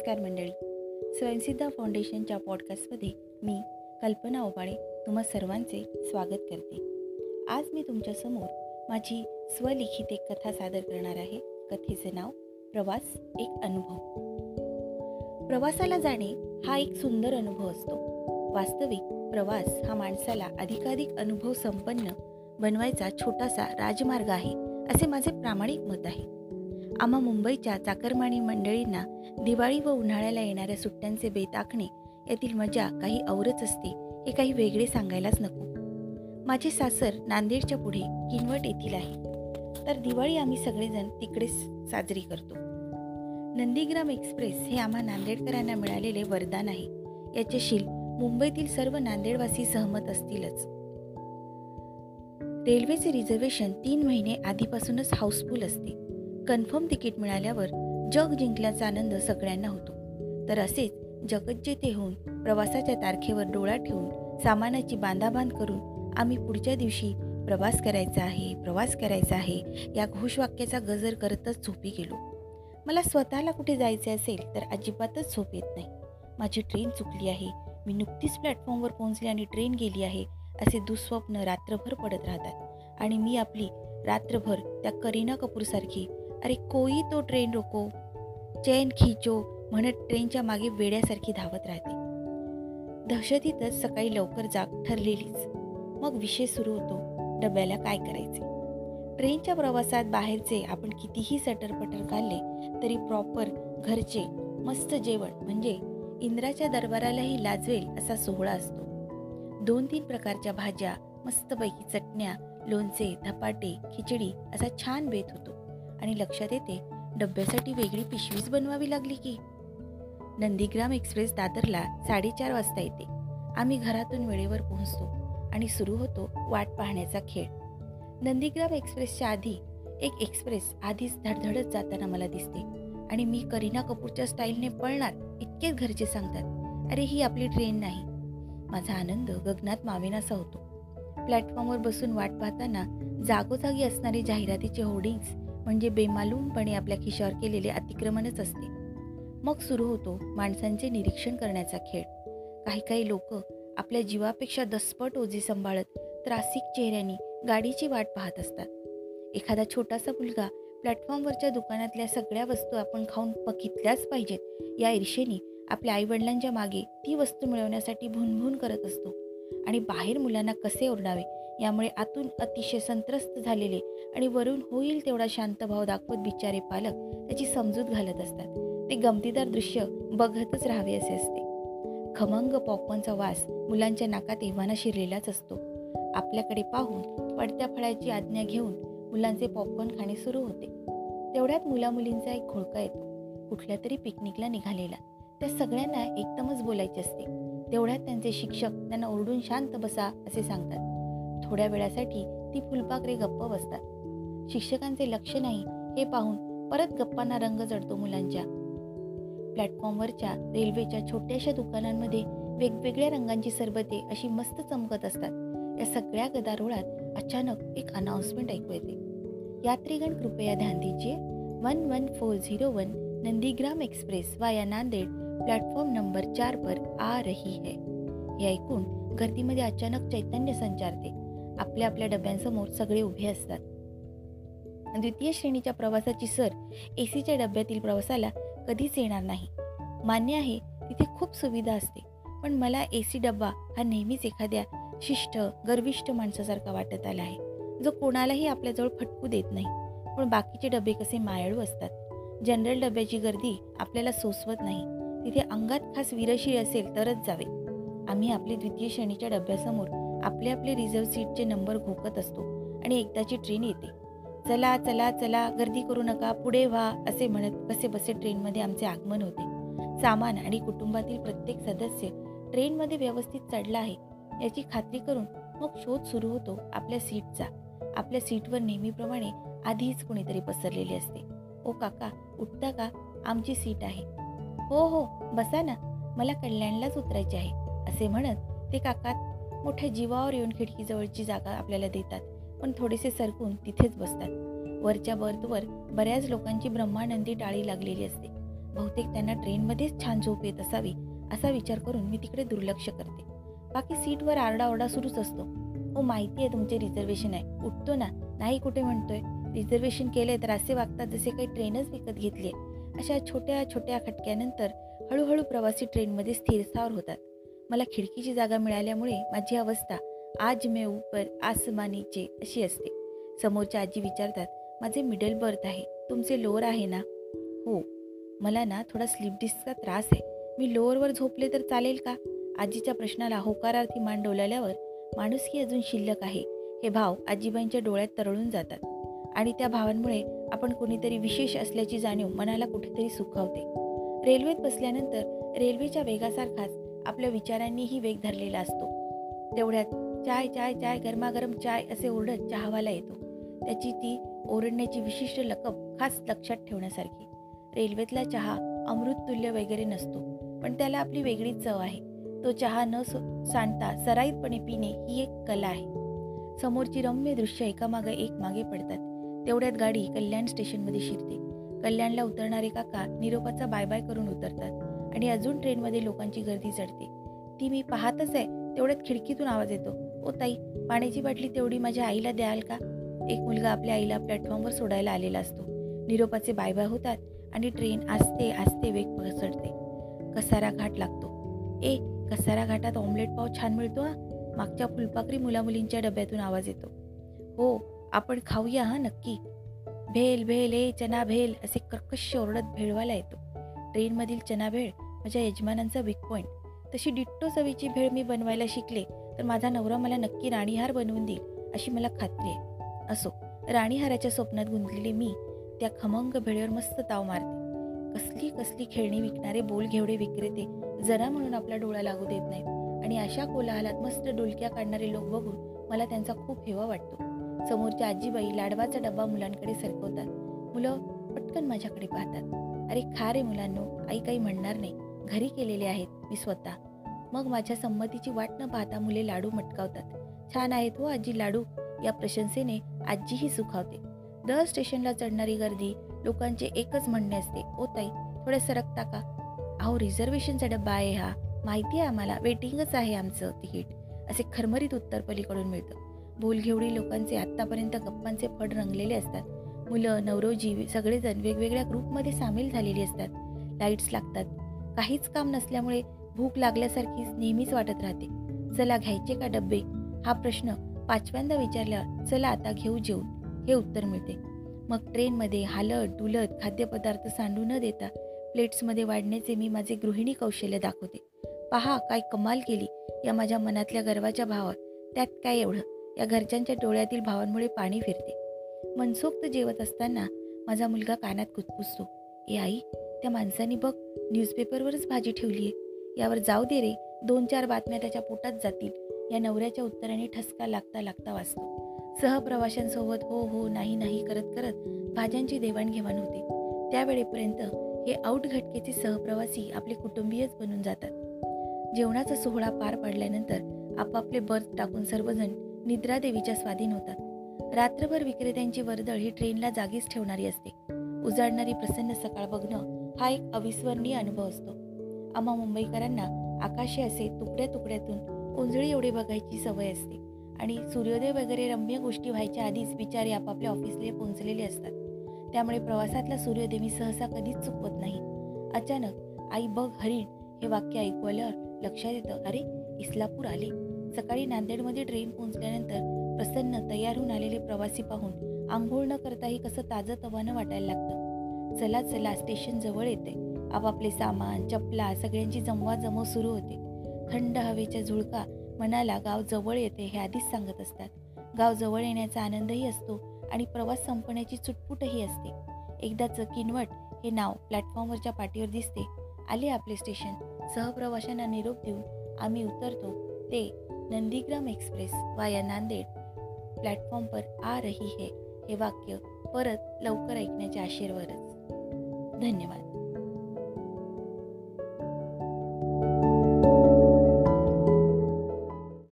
नमस्कार मंडळी. स्वयंसिद्धा फाउंडेशनच्या पॉडकास्टमध्ये मी कल्पना ओबाळे तुम्हा सर्वांचे स्वागत करते. आज मी तुमच्यासमोर माझी स्वलिखित एक कथा सादर करणार आहे. कथेचे नाव प्रवास एक अनुभव. प्रवासाला जाणे हा एक सुंदर अनुभव असतो. वास्तविक प्रवास हा माणसाला अधिकाधिक अनुभव संपन्न बनवायचा छोटासा राजमार्ग आहे असे माझे प्रामाणिक मत आहे. आम्हा मुंबईच्या चाकरमानी मंडळींना दिवाळी व उन्हाळ्याला येणाऱ्या सुट्ट्यांचे बेत आखणे यातील मजा काही औरच असते हे काही वेगळे सांगायलाच नको. माझे सासर नांदेडच्या पुढे किनवट येथील आहे. तर दिवाळी आम्ही सगळेजण तिकडेच साजरी करतो. नंदीग्राम एक्सप्रेस हे आम्हा नांदेडकरांना मिळालेले वरदान आहे. याच्याशी मुंबईतील सर्व नांदेडवासी सहमत असतीलच. रेल्वेचे रिझर्वेशन तीन महिने आधीपासूनच हाऊसफुल असते. कन्फर्म तिकीट मिळाल्यावर जग जिंकल्याचा आनंद सगळ्यांना होतो. तर असेच जगज्जेते होऊन प्रवासाच्या तारखेवर डोळा ठेवून सामानाची बांधाबांध करून आम्ही पुढच्या दिवशी प्रवास करायचा आहे प्रवास करायचा आहे या घोषवाक्याचा गजर करतच झोपी गेलो. मला स्वतःला कुठे जायचे असेल तर अजिबातच झोप येत नाही. माझी ट्रेन चुकली आहे. मी नुकतीच प्लॅटफॉर्मवर पोहोचले आणि ट्रेन गेली आहे असे दुःस्वप्न रात्रभर पडत राहतात. आणि मी आपली रात्रभर त्या करीना कपूरसारखी अरे कोई तो ट्रेन रोको चैन खिचो म्हणत ट्रेनच्या मागे वेड्यासारखी धावत राहते. दहशतीतच सकाळी लवकर जाग ठरलेलीच. मग विषय सुरू होतो डब्याला काय करायचे? ट्रेनच्या प्रवासात बाहेरचे आपण कितीही सटरपटर काढले तरी प्रॉपर घरचे मस्त जेवण म्हणजे इंद्राच्या दरबारालाही लाजवेल असा सोहळा असतो. दोन तीन प्रकारच्या भाज्या मस्तपैकी चटण्या लोणचे धपाटे खिचडी असा छान बेत होतो. आणि लक्षात येते डब्यासाठी वेगळी पिशवीच बनवावी लागली की. नंदीग्राम एक्सप्रेस दादरला साडेचार वाजता येते. आम्ही घरातून वेळेवर पोहोचतो आणि सुरू होतो वाट पाहण्याचा खेळ. नंदीग्राम एक्सप्रेसच्या आधी एक एक्सप्रेस आधीच धडधडत जाताना मला दिसते आणि मी करीना कपूरच्या स्टाईलने पळणार इतकेच घरचे सांगतात अरे ही आपली ट्रेन नाही. माझा आनंद गगनात मावेनासा होतो. प्लॅटफॉर्मवर बसून वाट पाहताना जागोजागी असणारे जाहिरातीचे होर्डिंग्स म्हणजे बेमालूमपणे आपल्या खिशावर केलेले अतिक्रमणच असते. मग सुरू होतो माणसांचे निरीक्षण करण्याचा खेळ. काही काही लोक आपल्या जीवापेक्षा दसपट ओझे सांभाळत त्रासिक चेहऱ्याने गाडीची वाट पाहत असतात. एखादा छोटासा मुलगा प्लॅटफॉर्मवरच्या दुकानातल्या सगळ्या वस्तू आपण खाऊन बघितल्याच पाहिजेत या ईर्षेने आपल्या आईवडिलांच्या मागे ती वस्तू मिळवण्यासाठी भुनभुन करत असतो. आणि बाहेर मुलांना कसे ओरडावे यामुळे आतून अतिशय संत्रस्त झालेले आणि वरून होईल तेवढा शांत भाव दाखवत बिचारे पालक त्याची समजूत घालत असतात. ते गमतीदार दृश्य बघतच राहावे असे असते. खमंग पॉपकॉर्नचा वास मुलांच्या नाकात एव्हाना शिरलेलाच असतो. आपल्याकडे पाहून पडत्या फळाची आज्ञा घेऊन मुलांचे पॉपकॉर्न खाणे सुरू होते. तेवढ्यात मुलामुलींचा एक घोळका येतो. कुठल्या तरी पिकनिकला निघालेला. त्या सगळ्यांना एकदमच बोलायचे असते. तेवढ्यात त्यांचे शिक्षक त्यांना ओरडून शांत बसा असे सांगतात. थोड्या वेळासाठी ती फुलपाखरे गप्प बसतात. शिक्षकांचे लक्ष नाही हे पाहून परत गप्पांना रंग जडतो मुलांच्या. प्लॅटफॉर्मवरच्या रेल्वेच्या छोट्याशा दुकानांमध्ये वेगवेगळ्या रंगांची सरबते अशी मस्त चमकत असतात. या सगळ्या गदारोळात अचानक एक अनाउन्समेंट ऐकू येते. यात्रीगण कृपया ध्यान दीजिए. One one four zero one Nandigram express via Nanded platform number चार पर आ रही है. हे ऐकून गर्दीमध्ये अचानक चैतन्य संचारते. आपल्या आपल्या डब्यांसमोर सगळे उभे असतात. द्वितीय श्रेणीच्या प्रवासाची सर ए सीच्या डब्यातील प्रवासाला कधीच येणार नाही. मान्य आहे तिथे खूप सुविधा असते पण मला ए सी डब्बा हा नेहमीच एखाद्या शिष्ट गर्विष्ठ माणसासारखा वाटत आला आहे जो कोणालाही आपल्याजवळ फटकू देत नाही पण बाकीचे डबे कसे मायाळू असतात. जनरल डब्याची गर्दी आपल्याला सोसवत नाही तिथे अंगात खास विरशीळ असेल तरच जावे. आम्ही आपली द्वितीय श्रेणीच्या डब्यासमोर आपले आपले रिझर्व्ह सीटचे नंबर घोकत असतो आणि एकदाची ट्रेन येते. चला चला चला गर्दी करू नका पुढे व्हा असे म्हणत कसे बसे ट्रेनमध्ये आमचे आगमन होते. सामान आणि कुटुंबातील प्रत्येक सदस्य ट्रेनमध्ये व्यवस्थित चढला आहे. याची खात्री करून मग शोध सुरू होतो आपल्या सीटचा आपल्या सीटवर नेहमीप्रमाणे आधीच कुणीतरी पसरलेले असते. ओ काका उठता का? आमची सीट आहे. हो हो बसा ना. मला कल्याणलाच उतरायचे आहे असे म्हणत ते काका मोठ्या जीवावर येऊन खिडकीजवळची जागा आपल्याला देतात. पण थोडेसे सरकून तिथेच बसतात. वरच्या बर्थवर बऱ्याच लोकांची ब्रह्मानंदी टाळी लागलेली असते. बहुतेक त्यांना ट्रेनमध्येच छान झोप येत असावी असा विचार करून मी तिकडे दुर्लक्ष करते. बाकी सीटवर आरडाओरडा सुरूच असतो. हो माहिती आहे तुमचे रिझर्वेशन आहे. उठतो ना. नाही कुठे म्हणतोय. रिझर्वेशन केले तर असे वागतात जसे काही ट्रेनच विकत घेतली आहे अशा छोट्या छोट्या खटक्यानंतर हळूहळू प्रवासी ट्रेनमध्ये स्थिरस्थावर होतात. मला खिडकीची जागा मिळाल्यामुळे माझी अवस्था आज मे ऊपर आसमानीचे अशी असते. समोरच्या आजी विचारतात माझे मिडल बर्थ आहे तुमचे लोअर आहे ना? हो. मला ना थोडा स्लीप डिस्कचा त्रास आहे. मी लोअरवर झोपले तर चालेल का? आजीच्या प्रश्नाला होकारार्थी मान डोलावल्यावर माणुसकी अजून शिल्लक आहे. हे भाव आजीबाईंच्या डोळ्यात तरळून जातात. आणि त्या भावांमुळे आपण कोणीतरी विशेष असल्याची जाणीव मनाला कुठेतरी सुखावते. रेल्वेत बसल्यानंतर रेल्वेच्या वेगासारखाच आपल्या विचारांनीही वेग धरलेला असतो. तेवढ्यात चाय चाय चाय गरमागरम चाय असे ओरडत चहावाला येतो. त्याची ती ओरडण्याची विशिष्ट लकब खास लक्षात ठेवण्यासारखी. रेल्वेतला चहा अमृततुल्य वगैरे नसतो पण त्याला आपली वेगळीच चव आहे. तो चहा न सांडता सराईतपणे पिणे ही एक कला आहे. समोरची रम्य दृश्य एकामागे एक मागे पडतात. तेवढ्यात गाडी कल्याण स्टेशनमध्ये शिरते. कल्याणला उतरणारे काका निरोपाचा बाय बाय करून उतरतात. आणि अजून ट्रेनमध्ये लोकांची गर्दी चढते. ती मी पाहतच आहे तेवढ्यात खिडकीतून आवाज येतो. ओ ताई पाण्याची बाटली तेवढी माझ्या आईला द्याल का? एक मुलगा आपल्या आईला प्लॅटफॉर्मवर सोडायला आलेला असतो. निरोपाचे बाय बाय होतात आणि ट्रेन आस्ते आस्ते वेग पसरते. कसारा घाट लागतो. ए कसारा घाटात ऑमलेट पाव छान मिळतो हा? मागच्या फुलपाखरी मुलामुलींच्या डब्यातून आवाज येतो. हो आपण खाऊया हा नक्की. भेल भेल ए चना भेल असे कर्कश ओरडत भेळवायला येतो. ट्रेनमधील चना भेळ माझ्या यजमानांचा वीक पॉईंट तशी डिट्टो चवीची भेळ मी बनवायला शिकले तर माझा नवरा मला नक्की राणीहार बनवून देईल अशी मला खात्री आहे. असो राणीहाराच्या स्वप्नात गुंतलेले मी त्या खमंग भेळेवर मस्त ताव मारते. कसली कसली खेळणी विकणारे बोल घेवडे विक्रेते जरा म्हणून आपला डोळा लागू देत नाहीत. आणि अशा कोलाहलात मस्त डोलक्या काढणारे लोक बघून मला त्यांचा खूप हेवा वाटतो. समोरच्या आजीबाई लाडवाचा डब्बा मुलांकडे सरकवतात. मुलं पटकन माझ्याकडे पाहतात. अरे खा रे मुलांनो आई काही म्हणणार नाही. घरी केलेले आहेत मी स्वतः. मग माझ्या संमतीची वाट न पाहता मुले लाडू मटकावतात. छान आहेत हो आजी लाडू. या प्रशंसेने आजीही सुखावते. दर स्टेशनला चढणारी गर्दी लोकांचे एकच म्हणणे असते ओ ताई थोडं सरकता का? अहो रिझर्वेशनचा डब्बा आहे हा. माहिती आहे आम्हाला. वेटिंगच आहे आमचं तिकीट. असे खरमरीत उत्तर पलीकडून मिळतं. भूलघेवडी लोकांचे आत्तापर्यंत गप्पांचे फड रंगलेले असतात. मुलं नवरोजी सगळेजण वेगवेगळ्या ग्रुपमध्ये सामील झालेली असतात. लाईट्स लागतात. काहीच काम नसल्यामुळे भूक लागल्यासारखीच नेहमीच वाटत राहते. चला घ्यायचे का डब्बे? हा प्रश्न पाचव्यांदा विचारल्यावर चला आता घेऊ जेवून. हे उत्तर मिळते. मग ट्रेनमध्ये हालत डुलत खाद्यपदार्थ सांडू न देता प्लेट्समध्ये वाढण्याचे मी माझे गृहिणी कौशल्य दाखवते. पहा काय कमाल केली. या माझ्या मनातल्या गर्वाच्या भावात त्यात काय एवढं? या घरच्यांच्या डोळ्यातील भावांमुळे पाणी फिरते. मनसोक्त जेवत असताना माझा मुलगा कानात कुचकुचतो ए आई त्या माणसाने बघ न्यूजपेपरवरच भाजी ठेवली आहे यावर जाऊ दे रे दोन चार बातम्या त्याच्या पोटात जातील. या नवऱ्याच्या उत्तराने ठसका लागता लागता वाचतो. सहप्रवाशांसोबत हो हो नाही नाही करत करत भाज्यांची देवाणघेवाण होते. त्यावेळेपर्यंत हे आऊट घटकेचे सहप्रवासी आपले कुटुंबीयच बनून जातात. जेवणाचा सोहळा पार पाडल्यानंतर आपापले बर्थ टाकून सर्वजण निद्रादेवीच्या स्वाधीन होतात. रात्रभर विक्रेत्यांची वर्दळ ही ट्रेनला जागीच ठेवणारी असते. उजाडणारी प्रसन्न सकाळ बघणं हा एक अविस्मरणीय अनुभव असतो. आम्हा मुंबईकरांना आकाशे असे तुकड्या तुकड्यातून उंजळी एवढे बघायची सवय असते आणि सूर्योदय वगैरे रम्य गोष्टी व्हायच्या आधीच बिचारे आपापल्या ऑफिसला पोहोचलेले असतात. त्यामुळे प्रवासातला सूर्योदय मी सहसा कधीच चुकवत नाही. अचानक आई बघ हरिण हे वाक्य ऐकू आल्यावर लक्षात येतं अरे इस्लापूर आले. सकाळी नांदेडमध्ये ट्रेन पोहोचल्यानंतर प्रसन्न तयार होऊन आलेले प्रवासी पाहून आंघोळ न करताही कसं ताजं तवानं वाटायला लागतं. चला चला स्टेशन जवळ येते. आपापले सामान चपला सगळ्यांची जमवा जमव सुरू होते. थंड हवेच्या झुळका मनाला गाव जवळ येते हे आधीच सांगत असतात. गाव जवळ येण्याचा आनंदही असतो आणि प्रवास संपण्याची चुटपुटही असते. एकदाचं किनवट हे नाव प्लॅटफॉर्मवरच्या पाठीवर दिसते. आले आपले स्टेशन. सहप्रवाशांना निरोप देऊन आम्ही उतरतो. ते Nandigram express via Nanded. Platform पर आ रही है हे वाक्य परत लवकर ऐकण्याच्या आशेरवरच धन्यवाद.